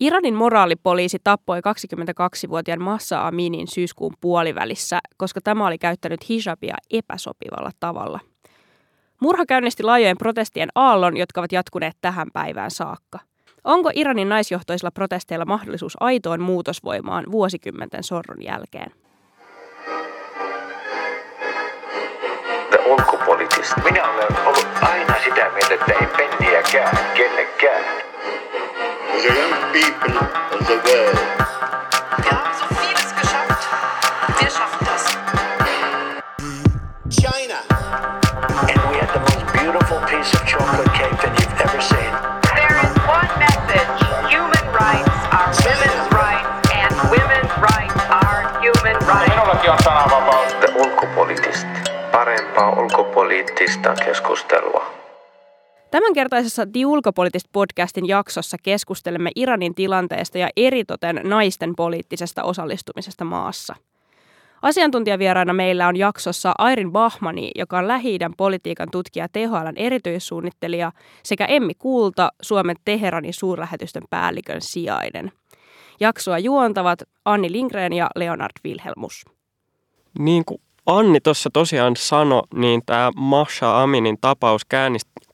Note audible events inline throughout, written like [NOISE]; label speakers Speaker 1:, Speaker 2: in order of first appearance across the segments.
Speaker 1: Iranin moraalipoliisi tappoi 22-vuotiaan Massa Aminin syyskuun puolivälissä, koska tämä oli käyttänyt hijabia epäsopivalla tavalla. Murha käynnisti laajojen protestien aallon, jotka ovat jatkuneet tähän päivään saakka. Onko Iranin naisjohtoisilla protesteilla mahdollisuus aitoon muutosvoimaan vuosikymmenten sorron jälkeen?
Speaker 2: Minä olen ollut aina sitä mieltä, että ei penniäkään kellekään. The young people of the world. Wir haben so vieles geschafft. Wir schaffen das. China. And we had the most beautiful piece of chocolate cake that you've ever seen. There is one message. Human rights are women's rights and women's rights are human rights. Minullakin on sananvapaus. Ulkopoliittista. Parempaa ulkopoliittista keskustelua.
Speaker 1: Tämänkertaisessa The Ulkopoliittist podcastin jaksossa keskustelemme Iranin tilanteesta ja eritoten naisten poliittisesta osallistumisesta maassa. Asiantuntijavieraana meillä on jaksossa Airin Bahmani, joka on lähi politiikan tutkija THLn erityissuunnittelija, sekä Emmi Kulta, Suomen Teheranin suurlähetystön päällikön sijainen. Jaksoa juontavat Anni Lindgren ja Leonard Wilhelmus.
Speaker 3: Niin kuin Anni tuossa tosiaan sanoi, niin tämä Masha Aminin tapaus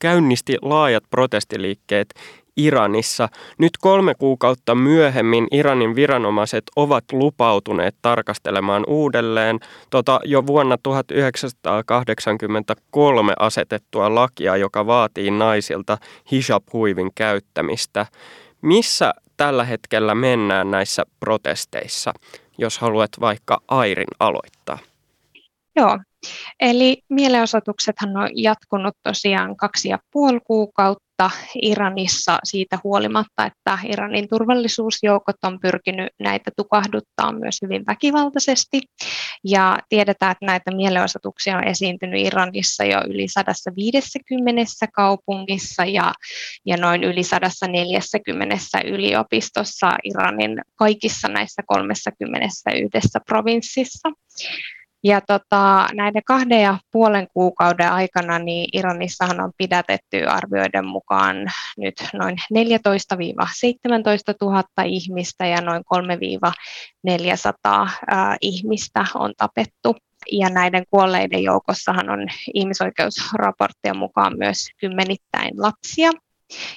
Speaker 3: käynnisti laajat protestiliikkeet Iranissa. Nyt kolme kuukautta myöhemmin Iranin viranomaiset ovat lupautuneet tarkastelemaan uudelleen tota jo vuonna 1983 asetettua lakia, joka vaatii naisilta hijab-huivin käyttämistä. Missä tällä hetkellä mennään näissä protesteissa, jos haluat vaikka Airin aloittaa?
Speaker 4: Joo, eli mielenosoituksethan on jatkunut tosiaan kaksi ja puoli kuukautta Iranissa siitä huolimatta, että Iranin turvallisuusjoukot on pyrkinyt näitä tukahduttaa myös hyvin väkivaltaisesti. Ja tiedetään, että näitä mielenosoituksia on esiintynyt Iranissa jo yli 150 kaupungissa ja, ja noin yli 140 yliopistossa Iranin kaikissa näissä 31 provinssissa. Ja tota, näiden kahden ja puolen kuukauden aikana niin Iranissahan on pidätetty arvioiden mukaan nyt noin 14 17 000 ihmistä ja noin 3-400 ihmistä on tapettu. Ja näiden kuolleiden joukossahan on ihmisoikeusraporttien mukaan myös kymmenittäin lapsia.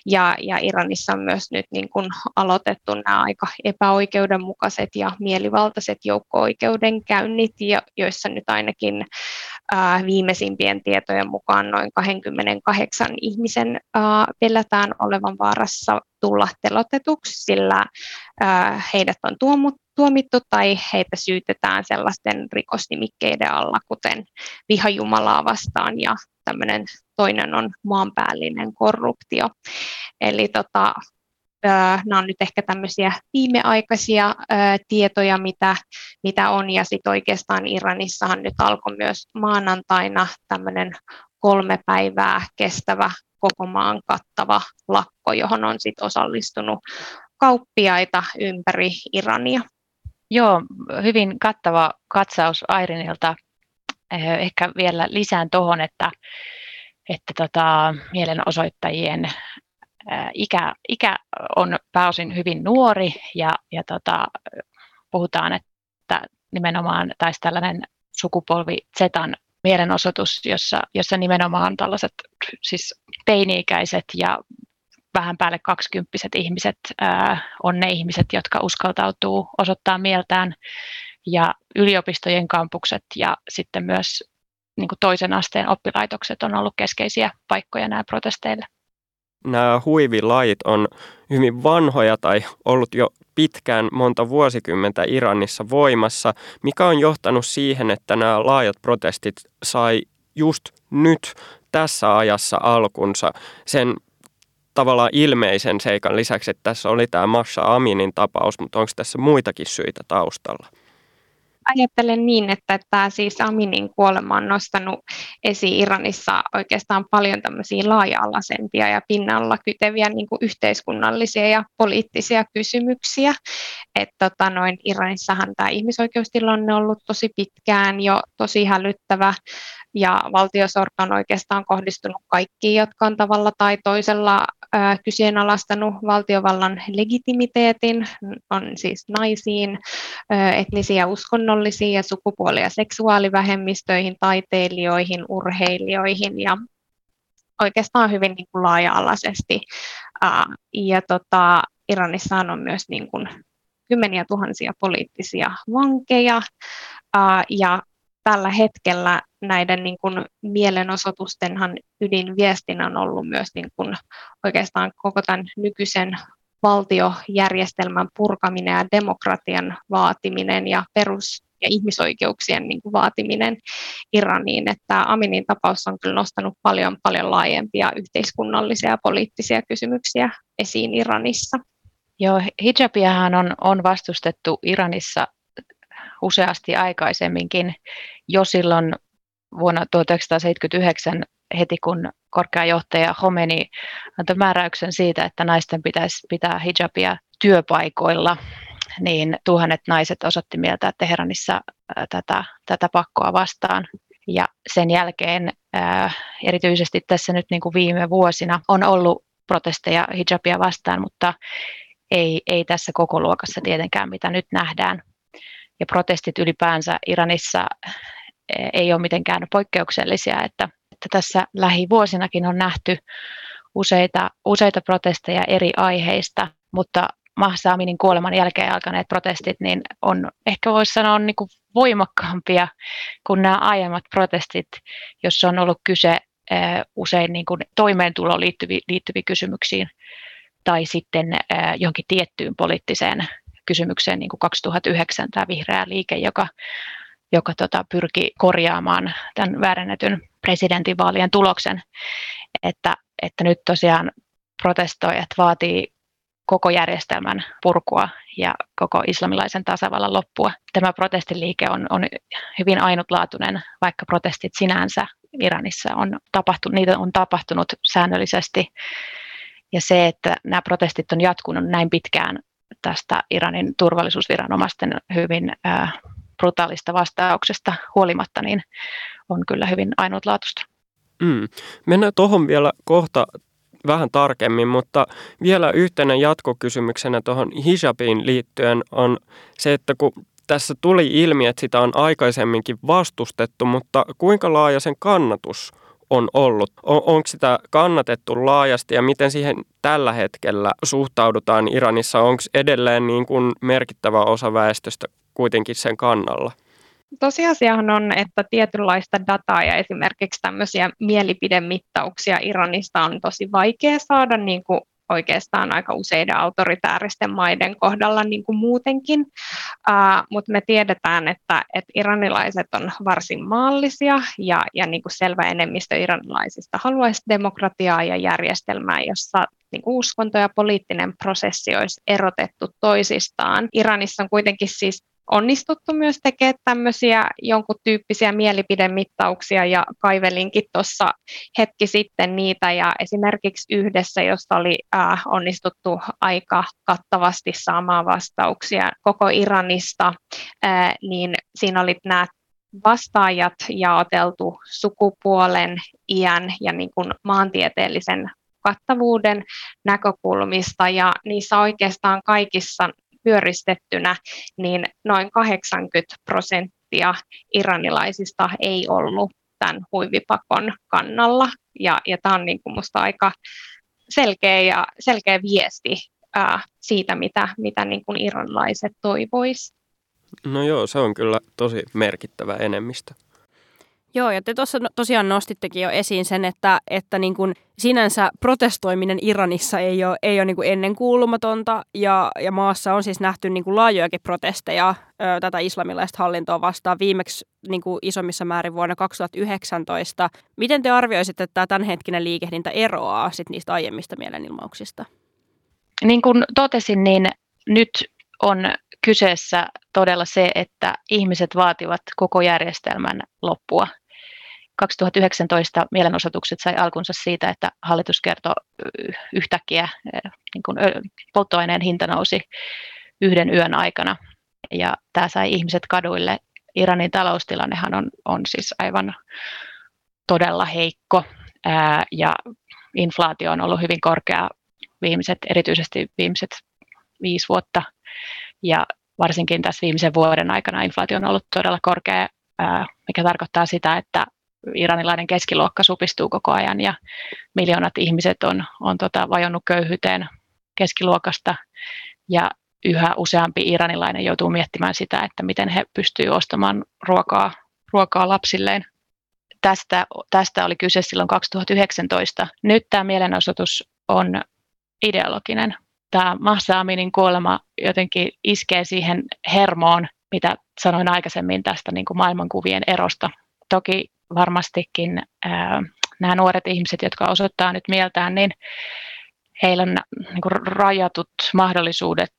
Speaker 4: Ja, ja Iranissa on myös nyt niin kuin aloitettu nämä aika epäoikeudenmukaiset ja mielivaltaiset joukko-oikeudenkäynnit, joissa nyt ainakin ää, viimeisimpien tietojen mukaan noin 28 ihmisen ää, pelätään olevan vaarassa tulla telotetuksi, sillä ää, heidät on tuomut, tuomittu tai heitä syytetään sellaisten rikosnimikkeiden alla, kuten vihajumalaa vastaan ja tämmöinen toinen on maanpäällinen korruptio. Eli tota, nämä on nyt ehkä tämmöisiä viimeaikaisia tietoja, mitä, mitä on, ja sitten oikeastaan Iranissahan nyt alkoi myös maanantaina tämmöinen kolme päivää kestävä koko maan kattava lakko, johon on sitten osallistunut kauppiaita ympäri Irania.
Speaker 5: Joo, hyvin kattava katsaus Airinilta. Ehkä vielä lisään tuohon, että että tota, mielenosoittajien ikä, ikä on pääosin hyvin nuori ja, ja tota, puhutaan, että nimenomaan taisi tällainen sukupolvi Zetan mielenosoitus, jossa, jossa nimenomaan tällaiset siis teini-ikäiset ja vähän päälle kaksikymppiset ihmiset ää, on ne ihmiset, jotka uskaltautuu osoittaa mieltään. Ja yliopistojen kampukset ja sitten myös niin kuin toisen asteen oppilaitokset on ollut keskeisiä paikkoja nämä protesteille.
Speaker 3: Nämä huivilait on hyvin vanhoja tai ollut jo pitkään monta vuosikymmentä Iranissa voimassa, mikä on johtanut siihen, että nämä laajat protestit sai just nyt tässä ajassa alkunsa sen tavallaan ilmeisen seikan lisäksi, että tässä oli tämä Masha Aminin tapaus, mutta onko tässä muitakin syitä taustalla?
Speaker 4: Ajattelen niin, että tämä siis Aminin kuolema on nostanut esiin Iranissa oikeastaan paljon tämmöisiä laaja-alaisempia ja pinnalla kyteviä niin kuin yhteiskunnallisia ja poliittisia kysymyksiä. Että tota, noin Iranissahan tämä ihmisoikeustilanne on ollut tosi pitkään jo tosi hälyttävä ja valtiosorto on oikeastaan kohdistunut kaikkiin, jotka on tavalla tai toisella kyseenalaistanut valtiovallan legitimiteetin, on siis naisiin, etnisiä, uskonnollisiin ja sukupuoli- ja seksuaalivähemmistöihin, taiteilijoihin, urheilijoihin ja oikeastaan hyvin niin kuin laaja-alaisesti. Ja tota, Iranissa on myös niin kuin kymmeniä tuhansia poliittisia vankeja ja tällä hetkellä näiden niin kuin mielenosoitustenhan ydinviestinä on ollut myös niin kuin oikeastaan koko tämän nykyisen valtiojärjestelmän purkaminen ja demokratian vaatiminen ja perus- ja ihmisoikeuksien niin kuin vaatiminen Iraniin. Että Aminin tapaus on kyllä nostanut paljon, paljon laajempia yhteiskunnallisia ja poliittisia kysymyksiä esiin Iranissa.
Speaker 5: Joo, hijabiahan on, on vastustettu Iranissa useasti aikaisemminkin jo silloin vuonna 1979 heti kun korkeajohtaja Homeni antoi määräyksen siitä, että naisten pitäisi pitää hijabia työpaikoilla, niin tuhannet naiset osoitti mieltä Teheranissa tätä, tätä pakkoa vastaan. Ja sen jälkeen erityisesti tässä nyt niin kuin viime vuosina on ollut protesteja hijabia vastaan, mutta ei, ei tässä koko luokassa tietenkään, mitä nyt nähdään. Ja protestit ylipäänsä Iranissa eh, ei ole mitenkään poikkeuksellisia, että, että tässä lähivuosinakin on nähty useita, useita protesteja eri aiheista, mutta Mahsa Aminin kuoleman jälkeen alkaneet protestit niin on ehkä voisi sanoa niin kuin voimakkaampia kuin nämä aiemmat protestit, jossa on ollut kyse eh, usein niin kuin toimeentuloon liittyviin liittyviin kysymyksiin tai sitten äh, johonkin tiettyyn poliittiseen kysymykseen, niin kuin 2009 tämä vihreä liike, joka, joka tota, pyrki korjaamaan tämän väärennetyn presidentinvaalien tuloksen, että, että nyt tosiaan protestoijat vaatii koko järjestelmän purkua ja koko islamilaisen tasavallan loppua. Tämä protestiliike on, on hyvin ainutlaatuinen, vaikka protestit sinänsä Iranissa on tapahtunut, niitä on tapahtunut säännöllisesti ja se, että nämä protestit on jatkunut näin pitkään tästä Iranin turvallisuusviranomaisten hyvin brutaalista vastauksesta huolimatta, niin on kyllä hyvin ainutlaatuista.
Speaker 3: Mm. Mennään tuohon vielä kohta vähän tarkemmin, mutta vielä yhtenä jatkokysymyksenä tuohon hijabiin liittyen on se, että kun tässä tuli ilmi, että sitä on aikaisemminkin vastustettu, mutta kuinka laaja sen kannatus on ollut. On, onko sitä kannatettu laajasti ja miten siihen tällä hetkellä suhtaudutaan Iranissa? Onko edelleen niin kuin merkittävä osa väestöstä kuitenkin sen kannalla?
Speaker 4: Tosiasiahan on, että tietynlaista dataa ja esimerkiksi tämmöisiä mielipidemittauksia Iranista on tosi vaikea saada niin kuin oikeastaan aika useiden autoritääristen maiden kohdalla niin kuin muutenkin, uh, mutta me tiedetään, että, että iranilaiset on varsin maallisia ja, ja niin kuin selvä enemmistö iranilaisista haluaisi demokratiaa ja järjestelmää, jossa niin kuin uskonto ja poliittinen prosessi olisi erotettu toisistaan. Iranissa on kuitenkin siis onnistuttu myös tekemään tämmöisiä jonkun tyyppisiä mielipidemittauksia ja kaivelinkin tuossa hetki sitten niitä. Ja esimerkiksi yhdessä, josta oli äh, onnistuttu aika kattavasti saamaan vastauksia koko Iranista, äh, niin siinä oli nämä vastaajat jaoteltu sukupuolen, iän ja niin kuin maantieteellisen kattavuuden näkökulmista. Ja niissä oikeastaan kaikissa pyöristettynä, niin noin 80 prosenttia iranilaisista ei ollut tämän huivipakon kannalla. Ja, ja tämä on niin kuin musta aika selkeä, ja, selkeä viesti ää, siitä, mitä, mitä niin kuin iranilaiset toivoisivat.
Speaker 3: No joo, se on kyllä tosi merkittävä enemmistö.
Speaker 1: Joo, ja te tuossa no, tosiaan nostittekin jo esiin sen, että, että niin kuin sinänsä protestoiminen Iranissa ei ole, ei ole niin kuin ennenkuulumatonta, ja, ja maassa on siis nähty niin kuin laajojakin protesteja ö, tätä islamilaista hallintoa vastaan viimeksi niin kuin isommissa määrin vuonna 2019. Miten te arvioisitte, että tämä tämänhetkinen liikehdintä eroaa sit niistä aiemmista mielenilmauksista?
Speaker 5: Niin kuin totesin, niin nyt on kyseessä todella se, että ihmiset vaativat koko järjestelmän loppua. 2019 mielenosoitukset sai alkunsa siitä, että hallitus kertoi yhtäkkiä, niin kuin polttoaineen hinta nousi yhden yön aikana. Ja tämä sai ihmiset kaduille. Iranin taloustilannehan on, on siis aivan todella heikko ää, ja inflaatio on ollut hyvin korkea viimeiset, erityisesti viimeiset viisi vuotta. Ja varsinkin tässä viimeisen vuoden aikana inflaatio on ollut todella korkea, mikä tarkoittaa sitä, että iranilainen keskiluokka supistuu koko ajan ja miljoonat ihmiset on, on tota, vajonnut köyhyyteen keskiluokasta ja yhä useampi iranilainen joutuu miettimään sitä, että miten he pystyvät ostamaan ruokaa, ruokaa lapsilleen. Tästä, tästä oli kyse silloin 2019. Nyt tämä mielenosoitus on ideologinen. Tämä Mahsa Aminin kuolema jotenkin iskee siihen hermoon, mitä sanoin aikaisemmin tästä niin kuin maailmankuvien erosta. Toki varmastikin ää, nämä nuoret ihmiset, jotka osoittaa nyt mieltään, niin heillä on niin kuin rajatut mahdollisuudet.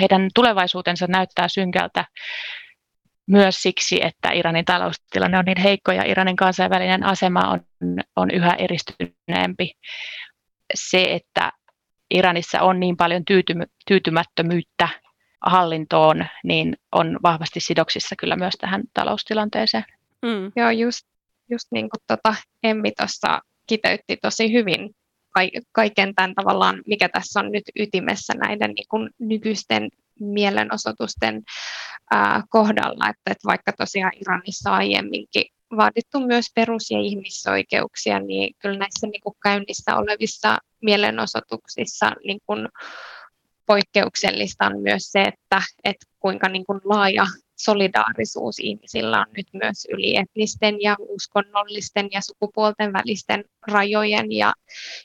Speaker 5: Heidän tulevaisuutensa näyttää synkältä myös siksi, että Iranin taloustilanne on niin heikko ja Iranin kansainvälinen asema on, on yhä eristyneempi. Se, että Iranissa on niin paljon tyytymy, tyytymättömyyttä hallintoon, niin on vahvasti sidoksissa kyllä myös tähän taloustilanteeseen.
Speaker 4: Mm. Joo, just, just niin kuin tota Emmi tuossa kiteytti tosi hyvin kaiken tämän tavallaan, mikä tässä on nyt ytimessä näiden niin kuin nykyisten mielenosoitusten ää, kohdalla, että, että vaikka tosiaan Iranissa aiemminkin vaadittu myös perus- ja ihmisoikeuksia, niin kyllä näissä niin kuin käynnissä olevissa mielenosoituksissa niin kuin poikkeuksellista on myös se, että, että kuinka niin kuin laaja solidaarisuus ihmisillä on nyt myös yli etnisten ja uskonnollisten ja sukupuolten välisten rajojen ja,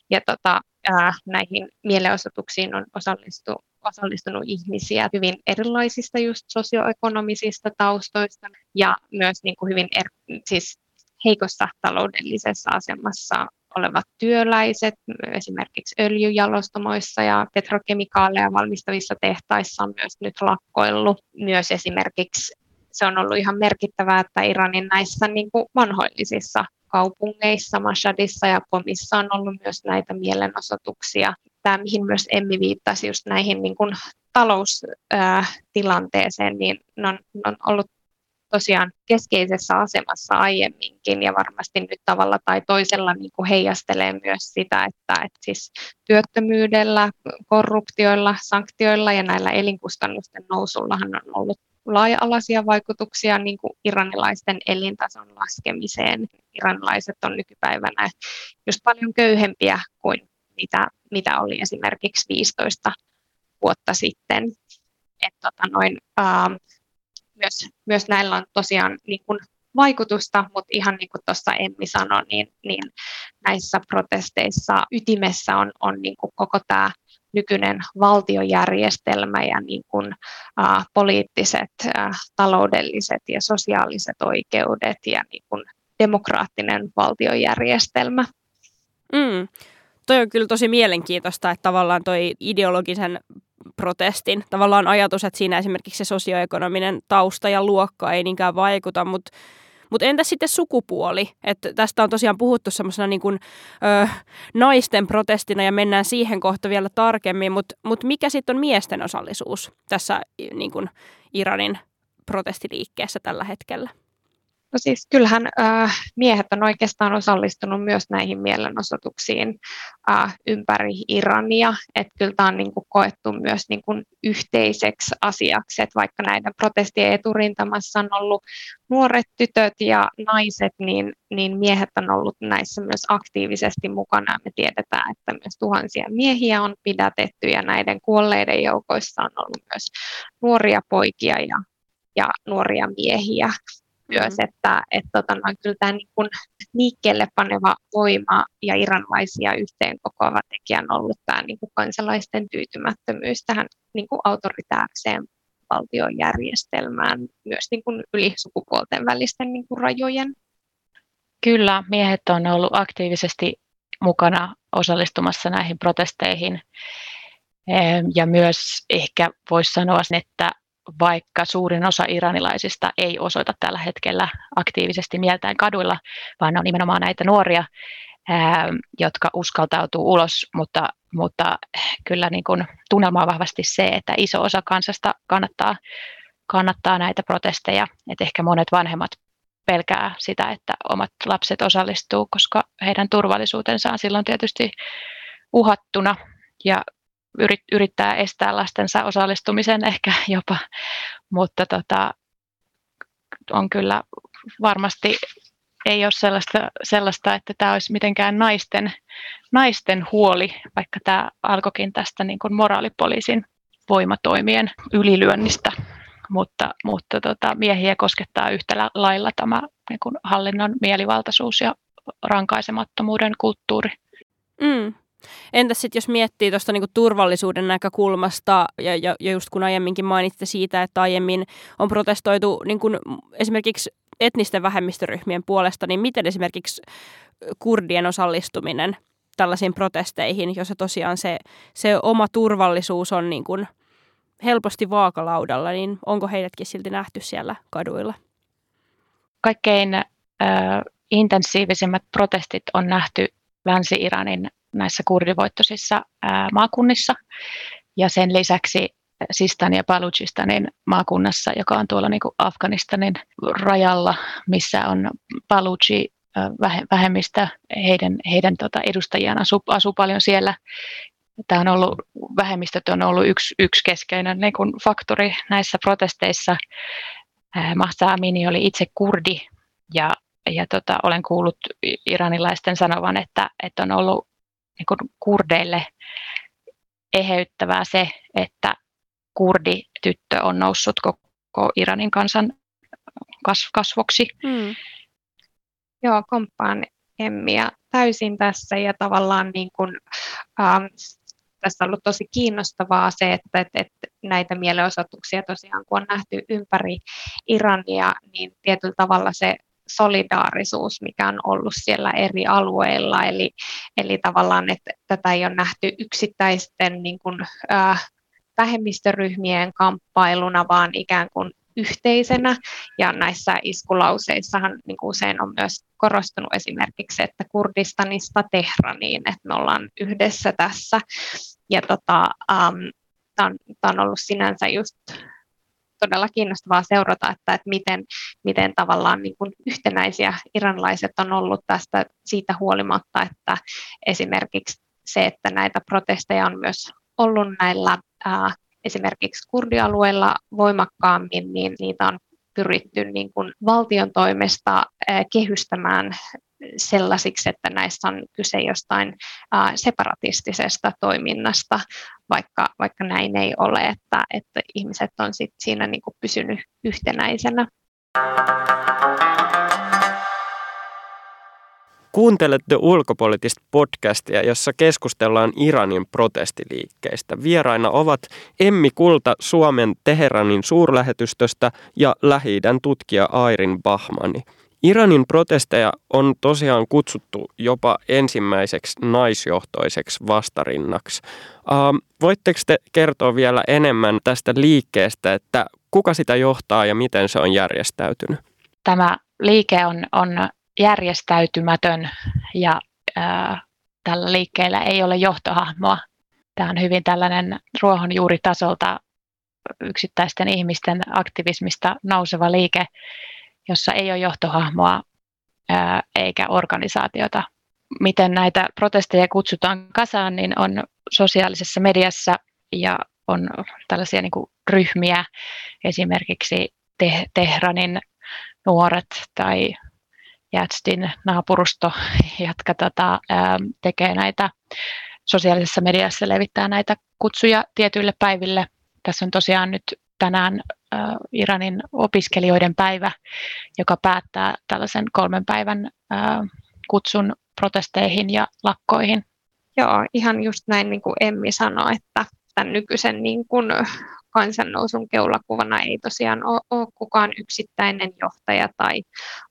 Speaker 4: ja tota, ää, näihin mielenosoituksiin on osallistu, osallistunut ihmisiä hyvin erilaisista just sosioekonomisista taustoista ja myös niin kuin hyvin er, siis heikossa taloudellisessa asemassa olevat työläiset, esimerkiksi öljyjalostamoissa ja petrokemikaaleja valmistavissa tehtaissa on myös nyt lakkoillut. Myös esimerkiksi se on ollut ihan merkittävää, että Iranin näissä niin kuin vanhoillisissa kaupungeissa, Mashadissa ja Pomissa on ollut myös näitä mielenosoituksia. Tämä, mihin myös Emmi viittasi, just näihin niin kuin taloustilanteeseen, niin ne on, ne on ollut tosiaan keskeisessä asemassa aiemminkin ja varmasti nyt tavalla tai toisella niin kuin heijastelee myös sitä, että, että siis työttömyydellä, korruptioilla, sanktioilla ja näillä elinkustannusten nousullahan on ollut laaja-alaisia vaikutuksia niin kuin iranilaisten elintason laskemiseen. Iranilaiset on nykypäivänä just paljon köyhempiä kuin mitä, mitä oli esimerkiksi 15 vuotta sitten. Et tota noin, äh, myös, myös näillä on tosiaan niin kuin vaikutusta, mutta ihan niin kuin tuossa Emmi sanoi, niin, niin näissä protesteissa ytimessä on, on niin kuin koko tämä nykyinen valtiojärjestelmä ja niin kuin, ä, poliittiset, ä, taloudelliset ja sosiaaliset oikeudet ja niin kuin demokraattinen valtiojärjestelmä.
Speaker 1: Mm. Toi on kyllä tosi mielenkiintoista, että tavallaan toi ideologisen protestin. Tavallaan ajatus, että siinä esimerkiksi se sosioekonominen tausta ja luokka ei niinkään vaikuta, mutta mutta entä sitten sukupuoli? Että tästä on tosiaan puhuttu semmoisena niin naisten protestina ja mennään siihen kohta vielä tarkemmin, mutta mut mikä sitten on miesten osallisuus tässä niin Iranin protestiliikkeessä tällä hetkellä?
Speaker 4: No siis kyllähän äh, miehet on oikeastaan osallistunut myös näihin mielenosoituksiin äh, ympäri Irania, että kyllä tämä on niin kuin, koettu myös niin kuin, yhteiseksi asiaksi, että vaikka näiden protestien eturintamassa on ollut nuoret tytöt ja naiset, niin, niin miehet on ollut näissä myös aktiivisesti mukana. Me tiedetään, että myös tuhansia miehiä on pidätetty ja näiden kuolleiden joukoissa on ollut myös nuoria poikia ja, ja nuoria miehiä myös, mm. että, että tota, noin, kyllä tämä niin kuin liikkeelle paneva voima ja iranlaisia yhteen kokoava tekijä on ollut tämä niin kuin kansalaisten tyytymättömyys tähän niin kuin autoritääriseen valtiojärjestelmään myös niin kuin yli sukupuolten välisten niin kuin rajojen.
Speaker 5: Kyllä, miehet on ollut aktiivisesti mukana osallistumassa näihin protesteihin. Ja myös ehkä voisi sanoa, että vaikka suurin osa iranilaisista ei osoita tällä hetkellä aktiivisesti mieltään kaduilla, vaan ne on nimenomaan näitä nuoria, ää, jotka uskaltautuu ulos, mutta, mutta kyllä niin kuin tunnelma on vahvasti se, että iso osa kansasta kannattaa, kannattaa näitä protesteja, että ehkä monet vanhemmat pelkää sitä, että omat lapset osallistuu, koska heidän turvallisuutensa on silloin tietysti uhattuna. Ja yrittää estää lastensa osallistumisen ehkä [LAUGHS] jopa, mutta tota, on kyllä varmasti ei ole sellaista, sellaista, että tämä olisi mitenkään naisten, naisten huoli, vaikka tämä alkoikin tästä niin kuin moraalipoliisin voimatoimien ylilyönnistä, mutta, mutta tota, miehiä koskettaa yhtä lailla tämä niin kuin hallinnon mielivaltaisuus ja rankaisemattomuuden kulttuuri.
Speaker 1: Mm. Entäs sitten jos miettii tuosta niinku turvallisuuden näkökulmasta, ja, ja, ja just kun aiemminkin mainitsitte siitä, että aiemmin on protestoitu niinku esimerkiksi etnisten vähemmistöryhmien puolesta, niin miten esimerkiksi kurdien osallistuminen tällaisiin protesteihin, jossa tosiaan se, se oma turvallisuus on niin kuin helposti vaakalaudalla, niin onko heidätkin silti nähty siellä kaduilla?
Speaker 5: Kaikkein äh, intensiivisimmät protestit on nähty Länsi-Iranin näissä kurdivoittoisissa maakunnissa. Ja sen lisäksi Sistan ja Baluchistanin maakunnassa, joka on tuolla niin kuin Afganistanin rajalla, missä on Baluchi vähemmistä, heidän, heidän tota edustajiaan asuu, asuu paljon siellä. Tämä on ollut, vähemmistöt on ollut yksi, yksi keskeinen niin kuin faktori näissä protesteissa. Mahsa Amini oli itse kurdi ja, ja tota, olen kuullut iranilaisten sanovan, että, että on ollut niin kuin kurdeille eheyttävää se, että kurdityttö on noussut koko Iranin kansan kasvoksi. Mm.
Speaker 4: Joo, komppaan Emmiä täysin tässä ja tavallaan niin kuin, ähm, tässä on ollut tosi kiinnostavaa se, että, että, että näitä mielenosoituksia tosiaan kun on nähty ympäri Irania, niin tietyllä tavalla se solidaarisuus, mikä on ollut siellä eri alueilla. Eli, eli tavallaan, että tätä ei ole nähty yksittäisten niin kuin, äh, vähemmistöryhmien kamppailuna, vaan ikään kuin yhteisenä. Ja näissä iskulauseissahan niin kuin usein on myös korostunut esimerkiksi, että Kurdistanista Tehraniin, että me ollaan yhdessä tässä. Ja tota, um, tämä on, on ollut sinänsä just todella kiinnostavaa seurata, että, että miten, miten tavallaan niin kuin yhtenäisiä iranlaiset on ollut tästä siitä huolimatta, että esimerkiksi se, että näitä protesteja on myös ollut näillä ää, esimerkiksi kurdialueilla voimakkaammin, niin niitä on pyritty niin kuin valtion toimesta kehystämään sellaisiksi, että näissä on kyse jostain separatistisesta toiminnasta, vaikka, vaikka näin ei ole, että, että ihmiset on sit siinä niin kuin pysynyt yhtenäisenä.
Speaker 3: Kuuntelette ulkopoliittista podcastia, jossa keskustellaan Iranin protestiliikkeistä. Vieraina ovat Emmi Kulta Suomen Teheranin suurlähetystöstä ja lähi tutkija Airin Bahmani. Iranin protesteja on tosiaan kutsuttu jopa ensimmäiseksi naisjohtoiseksi vastarinnaksi. Uh, voitteko te kertoa vielä enemmän tästä liikkeestä, että kuka sitä johtaa ja miten se on järjestäytynyt?
Speaker 5: Tämä liike on, on järjestäytymätön ja ää, tällä liikkeellä ei ole johtohahmoa. Tämä on hyvin tällainen ruohonjuuritasolta yksittäisten ihmisten aktivismista nouseva liike, jossa ei ole johtohahmoa eikä organisaatiota. Miten näitä protesteja kutsutaan kasaan, niin on sosiaalisessa mediassa ja on tällaisia niin kuin ryhmiä, esimerkiksi Tehranin nuoret tai Jätstin naapurusto, [LAUGHS] jotka tota, tekee näitä sosiaalisessa mediassa, levittää näitä kutsuja tietyille päiville. Tässä on tosiaan nyt tänään Iranin opiskelijoiden päivä, joka päättää tällaisen kolmen päivän äh, kutsun protesteihin ja lakkoihin.
Speaker 4: Joo, ihan just näin niin kuin Emmi sanoi, että tämän nykyisen niin kuin kansannousun keulakuvana ei tosiaan ole, ole kukaan yksittäinen johtaja tai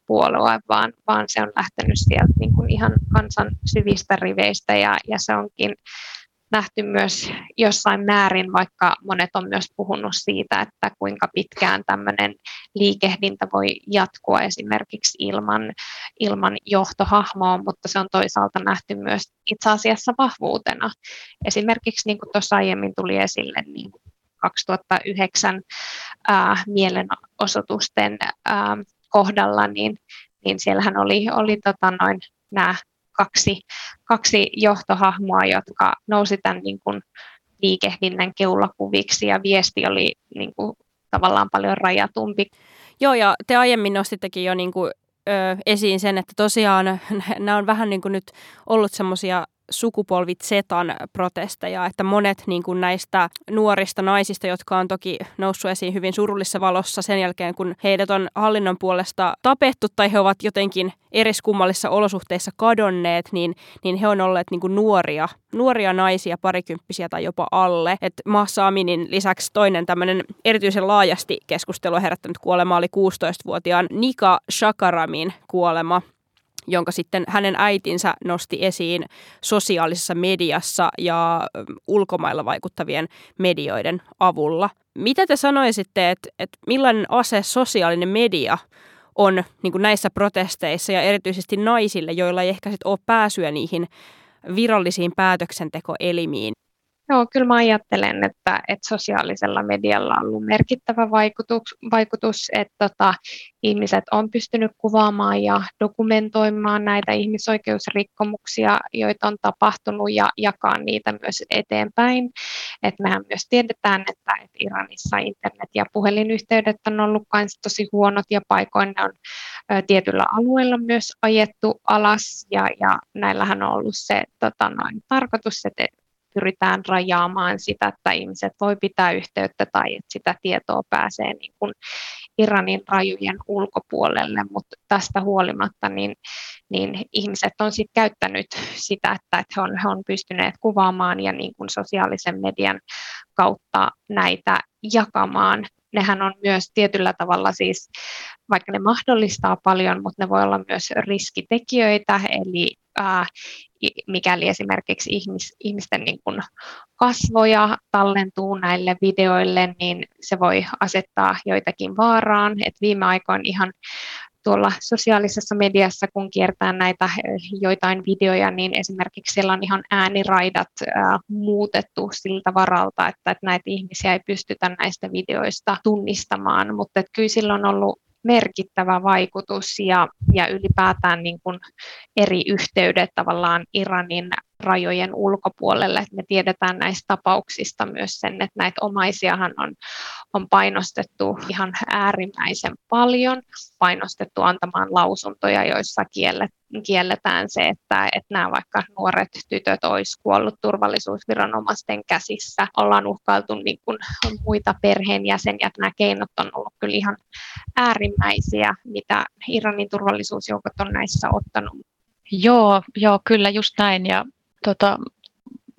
Speaker 4: puolue, vaan, vaan se on lähtenyt sieltä niin kuin ihan kansan syvistä riveistä ja, ja se onkin nähty myös jossain määrin, vaikka monet on myös puhunut siitä, että kuinka pitkään tämmöinen liikehdintä voi jatkua esimerkiksi ilman, ilman johtohahmoa, mutta se on toisaalta nähty myös itse asiassa vahvuutena. Esimerkiksi niin kuin tuossa aiemmin tuli esille, niin 2009 ää, mielenosoitusten ää, kohdalla, niin, niin siellähän oli, oli tota noin, nämä kaksi, kaksi johtohahmoa, jotka nousi tämän niin kuin liikehdinnän keulakuviksi ja viesti oli niin kuin, tavallaan paljon rajatumpi.
Speaker 1: Joo, ja te aiemmin nostittekin jo niin kuin, ö, esiin sen, että tosiaan [LAUGHS] nämä on vähän niin kuin nyt ollut semmoisia sukupolvit Zetan protesteja, että monet niin kuin näistä nuorista naisista, jotka on toki noussut esiin hyvin surullisessa valossa sen jälkeen, kun heidät on hallinnon puolesta tapettu tai he ovat jotenkin eriskummallisissa olosuhteissa kadonneet, niin, niin he on olleet niin kuin nuoria, nuoria naisia, parikymppisiä tai jopa alle. Et Mahsa Aminin lisäksi toinen tämmöinen erityisen laajasti keskustelua herättänyt kuolema oli 16-vuotiaan Nika Shakaramin kuolema jonka sitten hänen äitinsä nosti esiin sosiaalisessa mediassa ja ulkomailla vaikuttavien medioiden avulla. Mitä te sanoisitte, että, että millainen ase sosiaalinen media on niin näissä protesteissa ja erityisesti naisille, joilla ei ehkä sit ole pääsyä niihin virallisiin päätöksentekoelimiin?
Speaker 4: Joo, kyllä mä ajattelen, että, että sosiaalisella medialla on ollut merkittävä vaikutus, vaikutus että tota, ihmiset on pystynyt kuvaamaan ja dokumentoimaan näitä ihmisoikeusrikkomuksia, joita on tapahtunut ja jakaa niitä myös eteenpäin. Et mehän myös tiedetään, että, että Iranissa internet- ja puhelinyhteydet on ollut myös tosi huonot ja paikoin ne on ä, tietyllä alueella myös ajettu alas ja, ja näillähän on ollut se tota, noin, tarkoitus, että pyritään rajaamaan sitä, että ihmiset voi pitää yhteyttä tai että sitä tietoa pääsee niin kuin Iranin rajojen ulkopuolelle, mutta tästä huolimatta niin, niin ihmiset on sitten käyttänyt sitä, että, että he, on, he on pystyneet kuvaamaan ja niin kuin sosiaalisen median kautta näitä jakamaan. Nehän on myös tietyllä tavalla siis, vaikka ne mahdollistaa paljon, mutta ne voi olla myös riskitekijöitä, eli ää, mikäli esimerkiksi ihmis, ihmisten niin kuin kasvoja tallentuu näille videoille, niin se voi asettaa joitakin vaaraan. Et viime aikoina ihan tuolla sosiaalisessa mediassa, kun kiertää näitä joitain videoja, niin esimerkiksi siellä on ihan ääniraidat ää, muutettu siltä varalta, että, että näitä ihmisiä ei pystytä näistä videoista tunnistamaan, mutta kyllä sillä on ollut merkittävä vaikutus ja, ja ylipäätään niin kuin eri yhteydet tavallaan Iranin rajojen ulkopuolelle. Me tiedetään näistä tapauksista myös sen, että näitä omaisiahan on, on painostettu ihan äärimmäisen paljon, painostettu antamaan lausuntoja, joissa kiellet, kielletään se, että, että nämä vaikka nuoret tytöt olisi kuollut turvallisuusviranomaisten käsissä. Ollaan uhkailtu niin kuin muita perheenjäseniä, nämä keinot on ollut kyllä ihan äärimmäisiä, mitä Iranin turvallisuusjoukot on näissä ottanut.
Speaker 5: Joo, joo, kyllä just näin. Ja tota,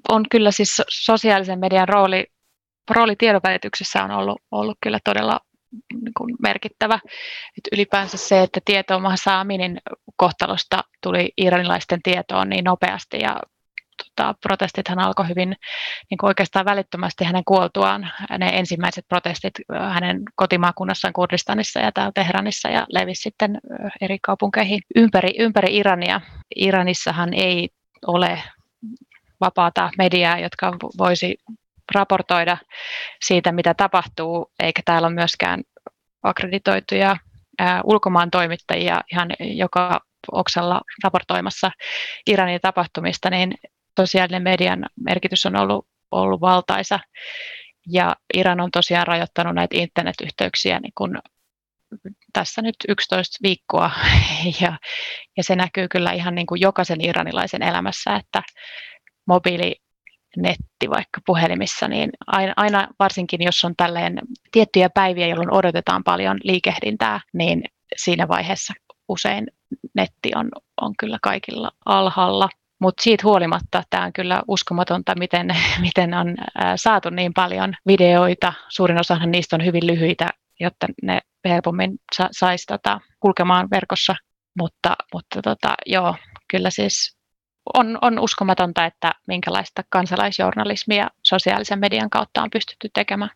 Speaker 5: on kyllä siis sosiaalisen median rooli, rooli tiedonvälityksessä on ollut, ollut kyllä todella niin kuin merkittävä. Et ylipäänsä se, että tieto Mahsa Aminin kohtalosta tuli iranilaisten tietoon niin nopeasti ja tota, protestithan alkoi hyvin niin kuin oikeastaan välittömästi hänen kuoltuaan. Ne ensimmäiset protestit hänen kotimaakunnassaan Kurdistanissa ja täällä Teheranissa ja levisi sitten eri kaupunkeihin ympäri, ympäri Irania. Iranissahan ei ole vapaata mediaa, jotka voisi raportoida siitä, mitä tapahtuu, eikä täällä ole myöskään akkreditoituja ulkomaan toimittajia ihan joka oksalla raportoimassa Iranin tapahtumista, niin sosiaalinen median merkitys on ollut, ollut valtaisa. Ja Iran on tosiaan rajoittanut näitä internetyhteyksiä niin kun tässä nyt 11 viikkoa [LAUGHS] ja, ja se näkyy kyllä ihan niin kuin jokaisen iranilaisen elämässä, että mobiilinetti vaikka puhelimissa, niin aina, aina varsinkin jos on tälleen tiettyjä päiviä, jolloin odotetaan paljon liikehdintää, niin siinä vaiheessa usein netti on, on kyllä kaikilla alhaalla. Mutta siitä huolimatta tämä on kyllä uskomatonta, miten, [LAUGHS] miten on saatu niin paljon videoita. Suurin osa niistä on hyvin lyhyitä, jotta ne helpommin sa- saisi tota, kulkemaan verkossa. Mutta, mutta tota, joo, kyllä siis on, on uskomatonta, että minkälaista kansalaisjournalismia sosiaalisen median kautta on pystytty tekemään.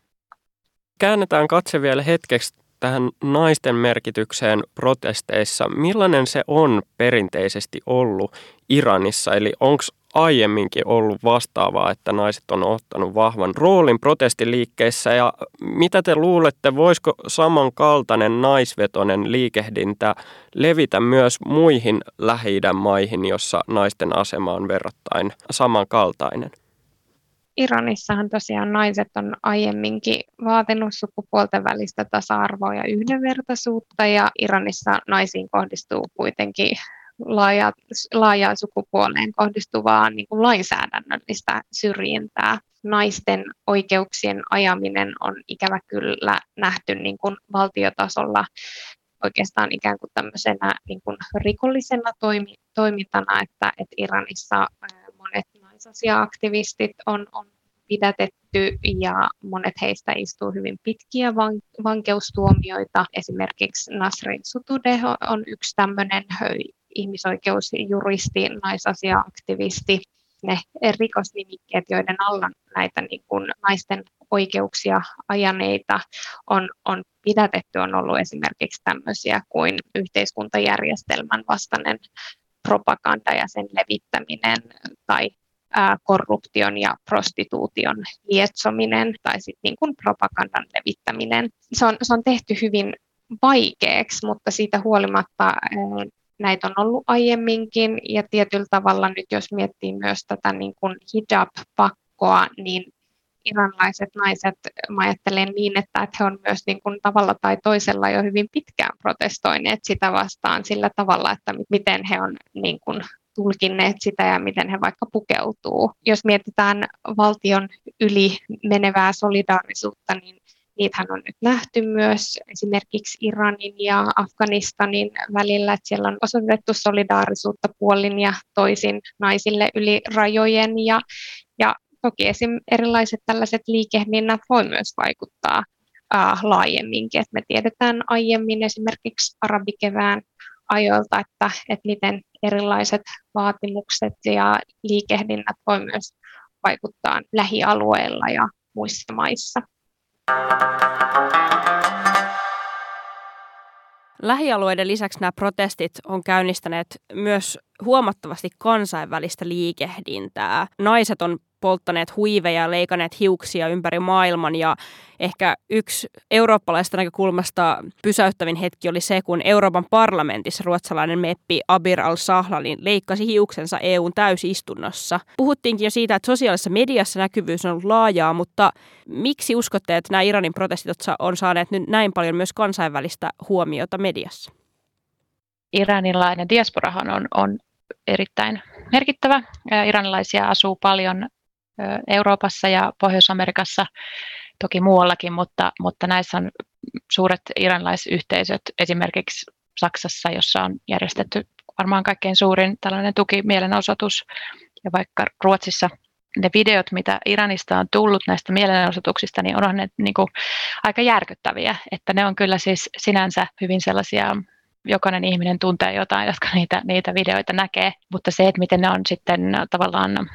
Speaker 3: Käännetään katse vielä hetkeksi tähän naisten merkitykseen protesteissa. Millainen se on perinteisesti ollut Iranissa? Eli onko aiemminkin ollut vastaavaa, että naiset on ottanut vahvan roolin protestiliikkeissä ja mitä te luulette, voisiko samankaltainen naisvetoinen liikehdintä levitä myös muihin lähi maihin, jossa naisten asema on verrattain samankaltainen?
Speaker 4: Iranissahan tosiaan naiset on aiemminkin vaatinut sukupuolten välistä tasa-arvoa ja yhdenvertaisuutta ja Iranissa naisiin kohdistuu kuitenkin laaja, laajaan sukupuoleen kohdistuvaa niin kuin lainsäädännöllistä syrjintää. Naisten oikeuksien ajaminen on ikävä kyllä nähty niin kuin valtiotasolla oikeastaan ikään kuin tämmöisenä niin kuin rikollisena toimi, toimintana, että, että Iranissa monet naisasia-aktivistit on, on pidätetty ja monet heistä istuu hyvin pitkiä van, vankeustuomioita. Esimerkiksi Nasrin Sutudeh on yksi tämmöinen ihmisoikeusjuristi, naisasia-aktivisti, ne rikosnimikkeet, joiden alla näitä niin kuin naisten oikeuksia ajaneita on, on pidätetty, on ollut esimerkiksi tämmöisiä kuin yhteiskuntajärjestelmän vastainen propaganda ja sen levittäminen tai korruption ja prostituution lietsominen tai sitten niin kuin propagandan levittäminen. Se on, se on tehty hyvin vaikeaksi, mutta siitä huolimatta näitä on ollut aiemminkin ja tietyllä tavalla nyt jos miettii myös tätä niin kuin hijab-pakkoa, niin iranilaiset naiset, mä ajattelen niin, että, että he on myös niin kuin tavalla tai toisella jo hyvin pitkään protestoineet sitä vastaan sillä tavalla, että miten he on niin kuin tulkinneet sitä ja miten he vaikka pukeutuu. Jos mietitään valtion yli menevää solidaarisuutta, niin Niitähän on nyt nähty myös esimerkiksi Iranin ja Afganistanin välillä, että siellä on osoitettu solidaarisuutta puolin ja toisin naisille yli rajojen ja, ja toki esim. erilaiset tällaiset liikehdinnät voi myös vaikuttaa äh, laajemminkin. Et me tiedetään aiemmin esimerkiksi arabikevään ajoilta, että, että miten erilaiset vaatimukset ja liikehdinnät voi myös vaikuttaa lähialueilla ja muissa maissa.
Speaker 1: Lähialueiden lisäksi nämä protestit on käynnistäneet myös huomattavasti kansainvälistä liikehdintää. Naiset on polttaneet huiveja ja leikanneet hiuksia ympäri maailman ja ehkä yksi eurooppalaista näkökulmasta pysäyttävin hetki oli se, kun Euroopan parlamentissa ruotsalainen meppi Abir al-Sahlalin leikkasi hiuksensa EUn täysistunnossa. Puhuttiinkin jo siitä, että sosiaalisessa mediassa näkyvyys on ollut laajaa, mutta miksi uskotte, että nämä Iranin protestit on saaneet nyt näin paljon myös kansainvälistä huomiota mediassa?
Speaker 5: Iranilainen diasporahan on, on erittäin merkittävä. Iranilaisia asuu paljon Euroopassa ja Pohjois-Amerikassa, toki muuallakin, mutta, mutta näissä on suuret iranilaisyhteisöt, esimerkiksi Saksassa, jossa on järjestetty varmaan kaikkein suurin tällainen tukimielenosoitus, ja vaikka Ruotsissa ne videot, mitä Iranista on tullut näistä mielenosoituksista, niin onhan ne niin kuin aika järkyttäviä, että ne on kyllä siis sinänsä hyvin sellaisia jokainen ihminen tuntee jotain, jotka niitä, niitä videoita näkee, mutta se, että miten ne on sitten tavallaan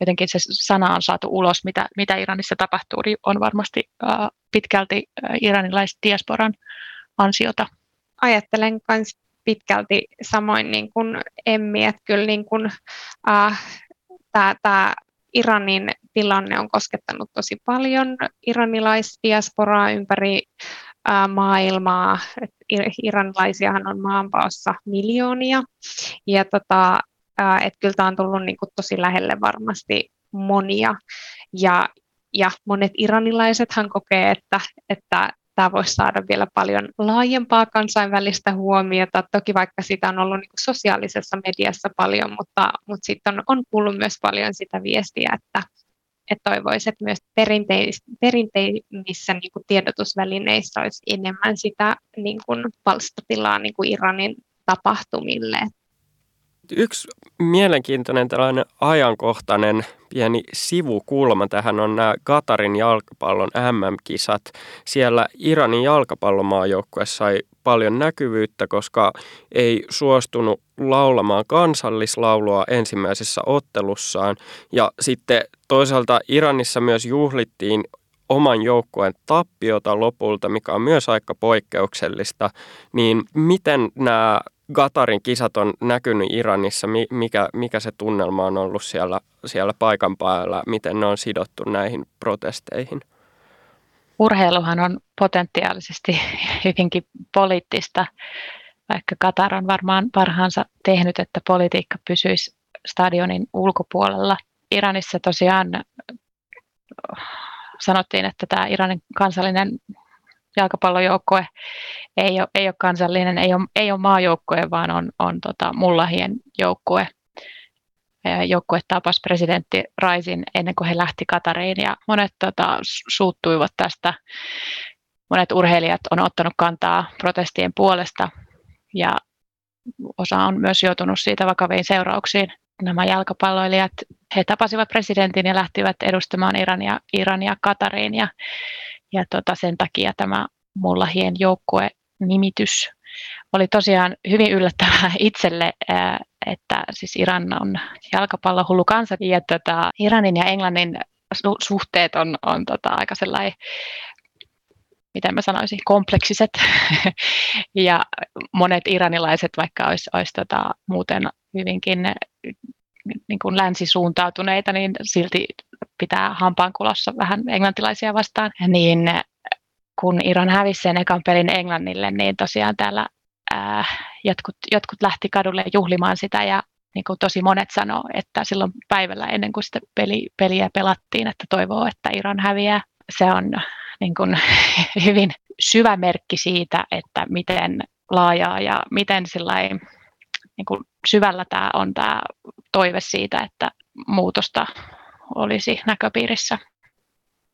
Speaker 5: jotenkin se sana on saatu ulos, mitä, mitä Iranissa tapahtuu, niin on varmasti äh, pitkälti äh, iranilaisdiasporan ansiota.
Speaker 4: Ajattelen myös pitkälti samoin niin kuin Emmi, että kyllä niin kuin, äh, tämä Iranin tilanne on koskettanut tosi paljon iranilaisdiasporaa ympäri äh, maailmaa. Et iranilaisiahan on maanpaossa miljoonia. Ja tota, että kyllä tämä on tullut niin kuin tosi lähelle varmasti monia. Ja, ja monet iranilaisethan kokee, että, että tämä voisi saada vielä paljon laajempaa kansainvälistä huomiota. Toki vaikka sitä on ollut niin sosiaalisessa mediassa paljon, mutta, mutta sitten on, on kuullut myös paljon sitä viestiä, että, että toivoisi, että myös perinteis, perinteisissä niin tiedotusvälineissä olisi enemmän sitä niin kuin palstatilaa niin kuin Iranin tapahtumille.
Speaker 3: Yksi mielenkiintoinen tällainen ajankohtainen pieni sivukulma tähän on nämä Katarin jalkapallon MM-kisat. Siellä Iranin jalkapallomaajoukkue sai paljon näkyvyyttä, koska ei suostunut laulamaan kansallislaulua ensimmäisessä ottelussaan. Ja sitten toisaalta Iranissa myös juhlittiin oman joukkueen tappiota lopulta, mikä on myös aika poikkeuksellista, niin miten nämä Gatarin kisat on näkynyt Iranissa, mikä, mikä se tunnelma on ollut siellä, siellä paikan päällä, miten ne on sidottu näihin protesteihin?
Speaker 5: Urheiluhan on potentiaalisesti [LAUGHS] hyvinkin poliittista, vaikka Katar on varmaan parhaansa tehnyt, että politiikka pysyisi stadionin ulkopuolella. Iranissa tosiaan sanottiin, että tämä Iranin kansallinen jalkapallojoukkue ei ole, ei ole kansallinen, ei ole, ei ole maajoukkue, vaan on, on tota Mullahien joukkue. Joukkue tapasi presidentti Raisin ennen kuin he lähti Katariin ja monet tota, suuttuivat tästä. Monet urheilijat on ottanut kantaa protestien puolesta ja osa on myös joutunut siitä vakaviin seurauksiin. Nämä jalkapalloilijat, he tapasivat presidentin ja lähtivät edustamaan Irania, Irania Katariin ja tota, sen takia tämä Mullahien joukkue nimitys oli tosiaan hyvin yllättävää [LAUGHS] itselle, että siis Iran on jalkapallohullu kansa ja tota, Iranin ja Englannin suhteet on, on tota, aika sellainen miten mä sanoisin, kompleksiset. [LAUGHS] ja monet iranilaiset, vaikka olisi, olisi tota, muuten hyvinkin niin kuin länsisuuntautuneita, niin silti pitää hampaankulossa vähän englantilaisia vastaan. Niin kun Iran hävisi sen ekan pelin Englannille, niin tosiaan täällä ää, jotkut, jotkut lähti kadulle juhlimaan sitä ja niin kuin tosi monet sanoo, että silloin päivällä ennen kuin sitä peli, peliä pelattiin, että toivoo, että Iran häviää. Se on niin kuin, [LAUGHS] hyvin syvä merkki siitä, että miten laajaa ja miten niin kuin syvällä tämä on tämä toive siitä, että muutosta olisi näköpiirissä.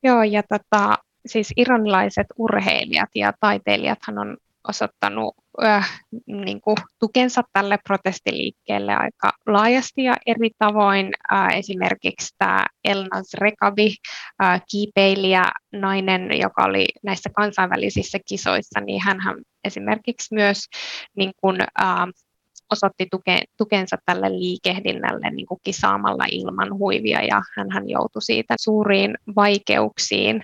Speaker 4: Joo, ja tota, siis iranilaiset urheilijat ja taiteilijathan on osoittanut äh, niin kuin tukensa tälle protestiliikkeelle aika laajasti ja eri tavoin. Äh, esimerkiksi tämä Elnaz Rekabi, äh, kiipeilijä, nainen, joka oli näissä kansainvälisissä kisoissa, niin hän esimerkiksi myös niin kuin, äh, osoitti tuke, tukensa tälle liikehdinnälle niin kuin kisaamalla ilman huivia ja hän joutui siitä suuriin vaikeuksiin.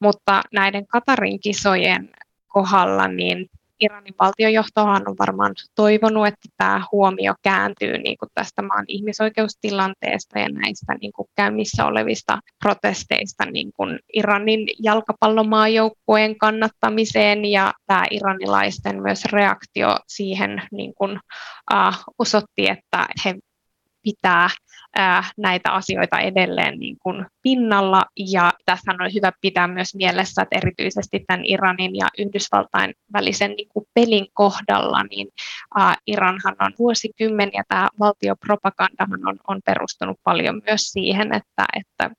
Speaker 4: Mutta näiden Katarin kisojen kohdalla niin Iranin valtiojohtohan on varmaan toivonut, että tämä huomio kääntyy niin kuin tästä maan ihmisoikeustilanteesta ja näistä niin kuin käynnissä olevista protesteista niin kuin Iranin jalkapallomaajoukkueen kannattamiseen. Ja tämä iranilaisten myös reaktio siihen niin kuin, uh, osoitti, että he pitää näitä asioita edelleen niin kuin pinnalla. Ja tässä on hyvä pitää myös mielessä, että erityisesti tämän Iranin ja Yhdysvaltain välisen niin kuin pelin kohdalla, niin Iranhan on vuosikymmeniä, tämä valtiopropagandahan on, on perustunut paljon myös siihen, että, että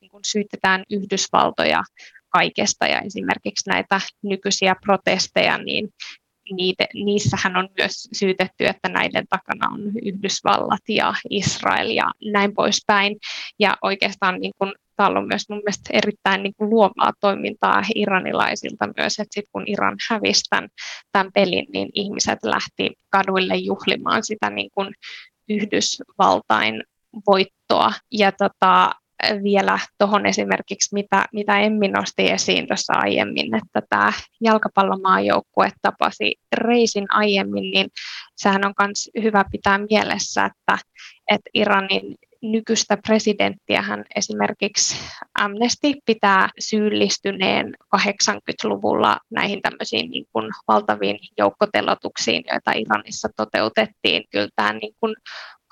Speaker 4: niin kuin syytetään Yhdysvaltoja kaikesta ja esimerkiksi näitä nykyisiä protesteja, niin niitä, niissähän on myös syytetty, että näiden takana on Yhdysvallat ja Israel ja näin poispäin. Ja oikeastaan niin kuin, täällä on myös mun mielestä erittäin niin kuin luovaa toimintaa iranilaisilta myös, että sitten kun Iran hävisi tämän, tämän pelin, niin ihmiset lähti kaduille juhlimaan sitä niin kuin Yhdysvaltain voittoa. Ja tota, vielä tuohon esimerkiksi, mitä, mitä Emmi nosti esiin tuossa aiemmin, että tämä jalkapallomaajoukkue tapasi reisin aiemmin, niin sehän on myös hyvä pitää mielessä, että, että Iranin nykyistä presidenttiä hän esimerkiksi Amnesty pitää syyllistyneen 80-luvulla näihin tämmöisiin niin kuin valtaviin joukkotelotuksiin, joita Iranissa toteutettiin. Kyllä tämä niin kuin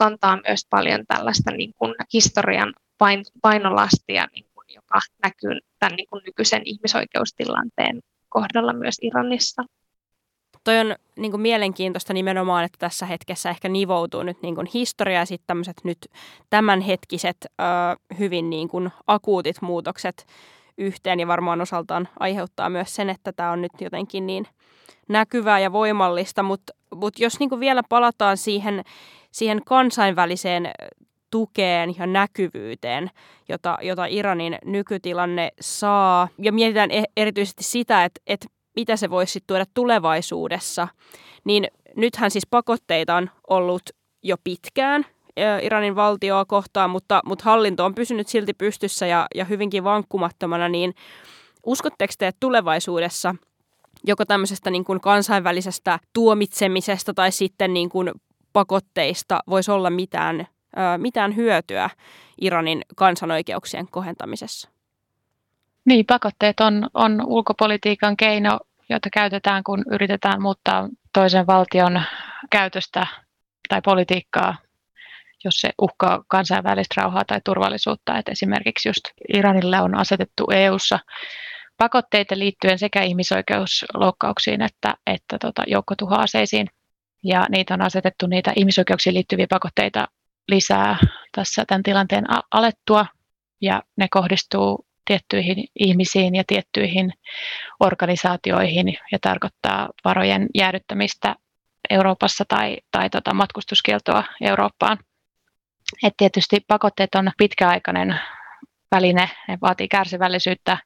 Speaker 4: kantaa myös paljon tällaista niin kuin historian pain, painolastia, niin kuin, joka näkyy tämän niin kuin nykyisen ihmisoikeustilanteen kohdalla myös Iranissa.
Speaker 1: Toi on niin kuin mielenkiintoista nimenomaan, että tässä hetkessä ehkä nivoutuu nyt niin kuin historia ja sitten tämmöiset nyt tämänhetkiset ö, hyvin niin kuin akuutit muutokset yhteen ja varmaan osaltaan aiheuttaa myös sen, että tämä on nyt jotenkin niin näkyvää ja voimallista, mutta mut jos niin kuin vielä palataan siihen, siihen kansainväliseen tukeen ja näkyvyyteen, jota, jota Iranin nykytilanne saa. Ja mietitään e- erityisesti sitä, että, että mitä se voisi tuoda tulevaisuudessa. Niin nythän siis pakotteita on ollut jo pitkään Iranin valtioa kohtaan, mutta, mutta hallinto on pysynyt silti pystyssä ja, ja hyvinkin vankkumattomana, niin uskotteko te, että tulevaisuudessa joko tämmöisestä niin kuin kansainvälisestä tuomitsemisesta tai sitten niin kuin pakotteista voisi olla mitään, mitään hyötyä Iranin kansanoikeuksien kohentamisessa?
Speaker 5: Niin, pakotteet on, on ulkopolitiikan keino, jota käytetään, kun yritetään muuttaa toisen valtion käytöstä tai politiikkaa, jos se uhkaa kansainvälistä rauhaa tai turvallisuutta. Et esimerkiksi just Iranille on asetettu EU:ssa pakotteita liittyen sekä ihmisoikeusloukkauksiin että, että tota, joukkotuhoaseisiin. Ja niitä on asetettu niitä ihmisoikeuksiin liittyviä pakotteita lisää tässä tämän tilanteen alettua. Ja ne kohdistuu tiettyihin ihmisiin ja tiettyihin organisaatioihin ja tarkoittaa varojen jäädyttämistä Euroopassa tai, tai tota matkustuskieltoa Eurooppaan. Et tietysti pakotteet on pitkäaikainen väline, ne vaatii kärsivällisyyttä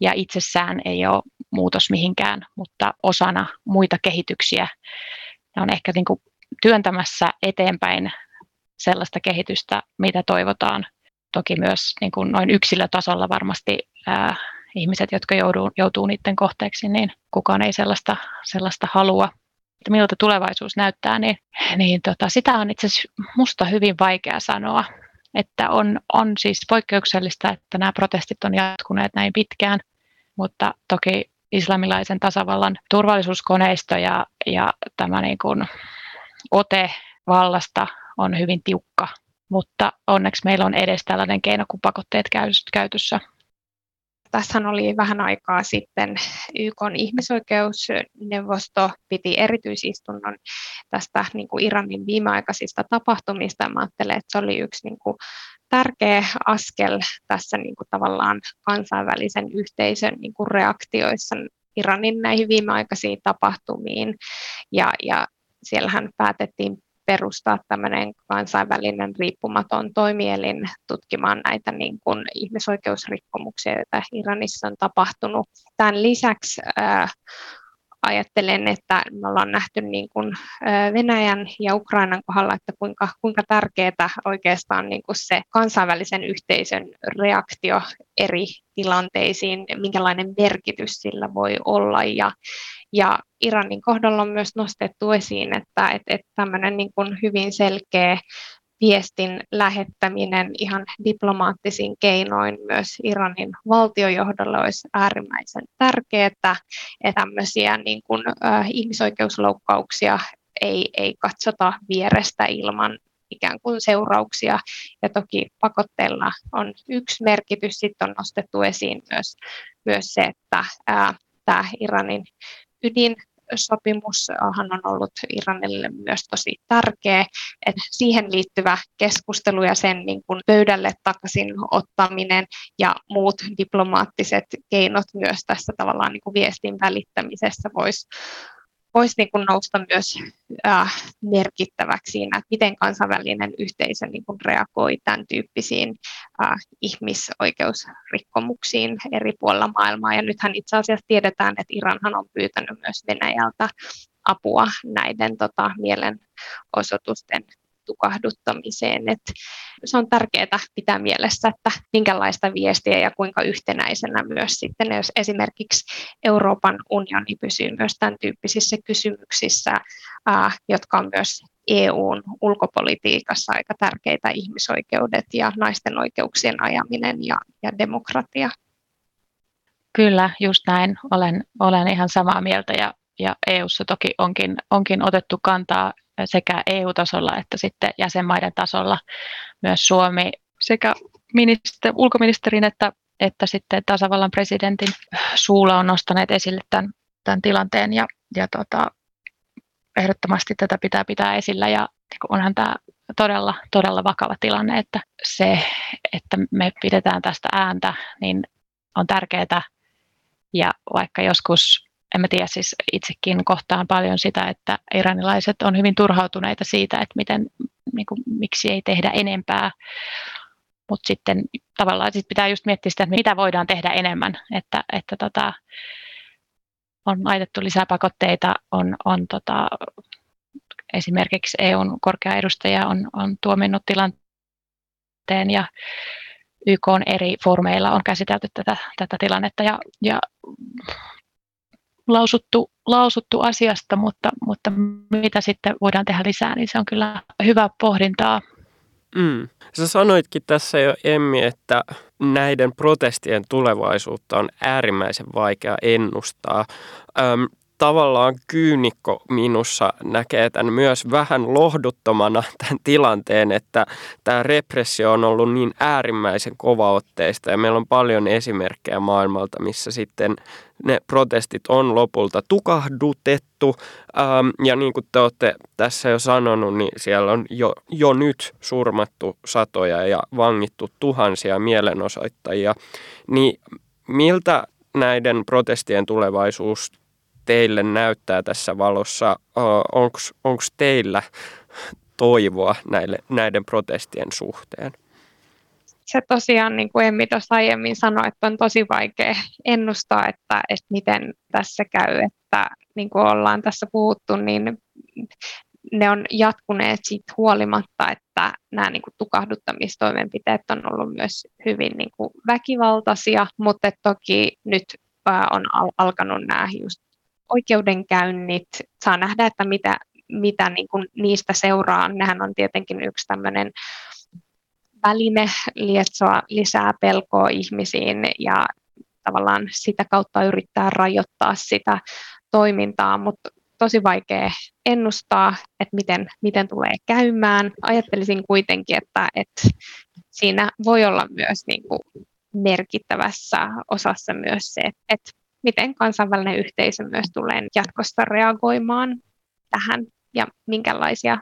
Speaker 5: ja itsessään ei ole muutos mihinkään, mutta osana muita kehityksiä on ehkä niin kuin työntämässä eteenpäin sellaista kehitystä, mitä toivotaan. Toki myös niin kuin noin yksilötasolla varmasti ää, ihmiset, jotka joutuu, joutuu niiden kohteeksi, niin kukaan ei sellaista, sellaista halua. Että miltä tulevaisuus näyttää, niin, niin tota, sitä on itse asiassa musta hyvin vaikea sanoa. Että on, on siis poikkeuksellista, että nämä protestit on jatkuneet näin pitkään, mutta toki islamilaisen tasavallan turvallisuuskoneisto ja, ja tämä niin kuin ote vallasta on hyvin tiukka, mutta onneksi meillä on edes tällainen keino kuin pakotteet käytössä.
Speaker 4: Tässä oli vähän aikaa sitten YK ihmisoikeusneuvosto piti erityisistunnon tästä niin kuin Iranin viimeaikaisista tapahtumista. Mä ajattelen, että se oli yksi niin kuin tärkeä askel tässä niin kuin tavallaan kansainvälisen yhteisön niin kuin reaktioissa Iranin näihin viimeaikaisiin tapahtumiin. Ja, ja siellähän päätettiin perustaa tämmöinen kansainvälinen riippumaton toimielin tutkimaan näitä niin kuin ihmisoikeusrikkomuksia, joita Iranissa on tapahtunut. Tämän lisäksi äh, ajattelen, että me ollaan nähty niin kuin Venäjän ja Ukrainan kohdalla, että kuinka, kuinka tärkeää oikeastaan niin kuin se kansainvälisen yhteisön reaktio eri tilanteisiin, minkälainen merkitys sillä voi olla. Ja, ja Iranin kohdalla on myös nostettu esiin, että, että, että tämmöinen niin kuin hyvin selkeä viestin lähettäminen ihan diplomaattisin keinoin myös Iranin valtiojohdolle olisi äärimmäisen tärkeää, että tämmöisiä niin kuin, äh, ihmisoikeusloukkauksia ei, ei katsota vierestä ilman ikään kuin seurauksia. Ja toki pakotteella on yksi merkitys, sitten on nostettu esiin myös, myös se, että ää, tämä Iranin ydin sopimushan on ollut Iranille myös tosi tärkeä. Et siihen liittyvä keskustelu ja sen niin kuin pöydälle takaisin ottaminen ja muut diplomaattiset keinot myös tässä tavallaan niin kuin viestin välittämisessä voisi voisi niin kuin nousta myös äh, merkittäväksi siinä, että miten kansainvälinen yhteisö niin kuin reagoi tämän tyyppisiin äh, ihmisoikeusrikkomuksiin eri puolilla maailmaa. Ja nythän itse asiassa tiedetään, että Iranhan on pyytänyt myös Venäjältä apua näiden tota, mielenosoitusten tukahduttamiseen. Et se on tärkeää pitää mielessä, että minkälaista viestiä ja kuinka yhtenäisenä myös sitten, jos esimerkiksi Euroopan unioni pysyy myös tämän tyyppisissä kysymyksissä, jotka on myös EUn ulkopolitiikassa aika tärkeitä ihmisoikeudet ja naisten oikeuksien ajaminen ja, ja demokratia.
Speaker 5: Kyllä, just näin. Olen, olen ihan samaa mieltä ja, ja EUssa toki onkin, onkin otettu kantaa sekä EU-tasolla että sitten jäsenmaiden tasolla. Myös Suomi sekä minister, ulkoministerin että, että sitten tasavallan presidentin suulla on nostaneet esille tämän, tämän tilanteen ja, ja tota, ehdottomasti tätä pitää pitää esillä. Ja onhan tämä todella, todella vakava tilanne, että se, että me pidetään tästä ääntä, niin on tärkeää ja vaikka joskus en mä tiedä, siis itsekin kohtaan paljon sitä, että iranilaiset on hyvin turhautuneita siitä, että miten, niin kuin, miksi ei tehdä enempää. Mutta sitten tavallaan sit pitää just miettiä sitä, että mitä voidaan tehdä enemmän, että, että tota, on laitettu lisää pakotteita, on, on tota, esimerkiksi EUn korkea edustaja on, on tuominnut tilanteen ja YK on eri foorumeilla on käsitelty tätä, tätä tilannetta ja, ja lausuttu, lausuttu asiasta, mutta, mutta mitä sitten voidaan tehdä lisää, niin se on kyllä hyvä pohdintaa.
Speaker 3: Mm. Sä sanoitkin tässä jo Emmi, että näiden protestien tulevaisuutta on äärimmäisen vaikea ennustaa. Öm, tavallaan kyynikko minussa näkee tämän myös vähän lohduttomana tämän tilanteen, että tämä repressio on ollut niin äärimmäisen kovaotteista ja meillä on paljon esimerkkejä maailmalta, missä sitten ne protestit on lopulta tukahdutettu. Ähm, ja niin kuin te olette tässä jo sanonut, niin siellä on jo, jo nyt surmattu satoja ja vangittu tuhansia mielenosoittajia. Niin miltä näiden protestien tulevaisuus teille näyttää tässä valossa? Onko teillä toivoa näille, näiden protestien suhteen?
Speaker 4: Se tosiaan, niin kuin Emmi tuossa aiemmin sanoi, että on tosi vaikea ennustaa, että, että miten tässä käy, että niin kuin ollaan tässä puhuttu, niin ne on jatkuneet siitä huolimatta, että nämä niin kuin tukahduttamistoimenpiteet on ollut myös hyvin niin kuin väkivaltaisia, mutta toki nyt on alkanut nämä just oikeudenkäynnit, saa nähdä, että mitä, mitä niin kuin niistä seuraa. Nehän on tietenkin yksi tämmöinen väline lietsoa lisää pelkoa ihmisiin ja tavallaan sitä kautta yrittää rajoittaa sitä toimintaa, mutta tosi vaikea ennustaa, että miten, miten tulee käymään. Ajattelisin kuitenkin, että, että siinä voi olla myös niin kuin merkittävässä osassa myös se, että miten kansainvälinen yhteisö myös tulee jatkossa reagoimaan tähän ja minkälaisia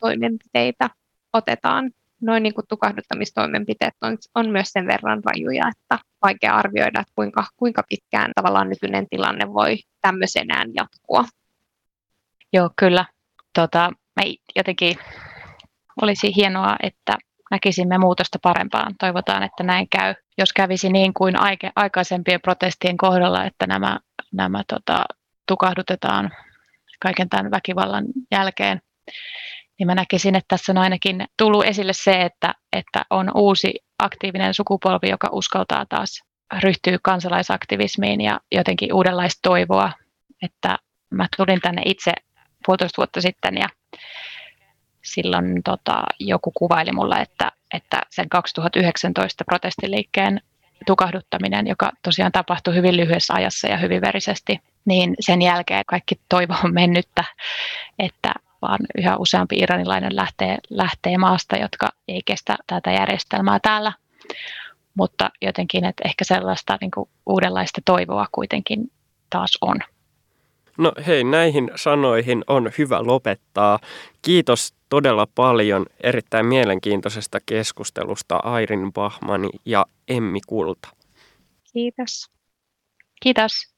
Speaker 4: toimenpiteitä otetaan. Noin niin kuin tukahduttamistoimenpiteet on, on myös sen verran rajuja, että vaikea arvioida, että kuinka, kuinka pitkään tavallaan nykyinen tilanne voi tämmöisenään jatkua.
Speaker 5: Joo, kyllä. Tota, me jotenkin olisi hienoa, että näkisimme muutosta parempaan. Toivotaan, että näin käy. Jos kävisi niin kuin aikaisempien protestien kohdalla, että nämä, nämä tota, tukahdutetaan kaiken tämän väkivallan jälkeen, niin mä näkisin, että tässä on ainakin tullut esille se, että, että on uusi aktiivinen sukupolvi, joka uskaltaa taas ryhtyä kansalaisaktivismiin ja jotenkin uudenlaista toivoa. Että mä tulin tänne itse puolitoista vuotta sitten ja silloin tota, joku kuvaili mulle, että, että sen 2019 protestiliikkeen tukahduttaminen, joka tosiaan tapahtui hyvin lyhyessä ajassa ja hyvin verisesti, niin sen jälkeen kaikki toivo on mennyttä, että vaan yhä useampi iranilainen lähtee, lähtee maasta, jotka ei kestä tätä järjestelmää täällä. Mutta jotenkin, että ehkä sellaista niin kuin uudenlaista toivoa kuitenkin taas on.
Speaker 3: No hei, näihin sanoihin on hyvä lopettaa. Kiitos todella paljon erittäin mielenkiintoisesta keskustelusta Airin Bahmani ja Emmi Kulta.
Speaker 4: Kiitos.
Speaker 5: Kiitos.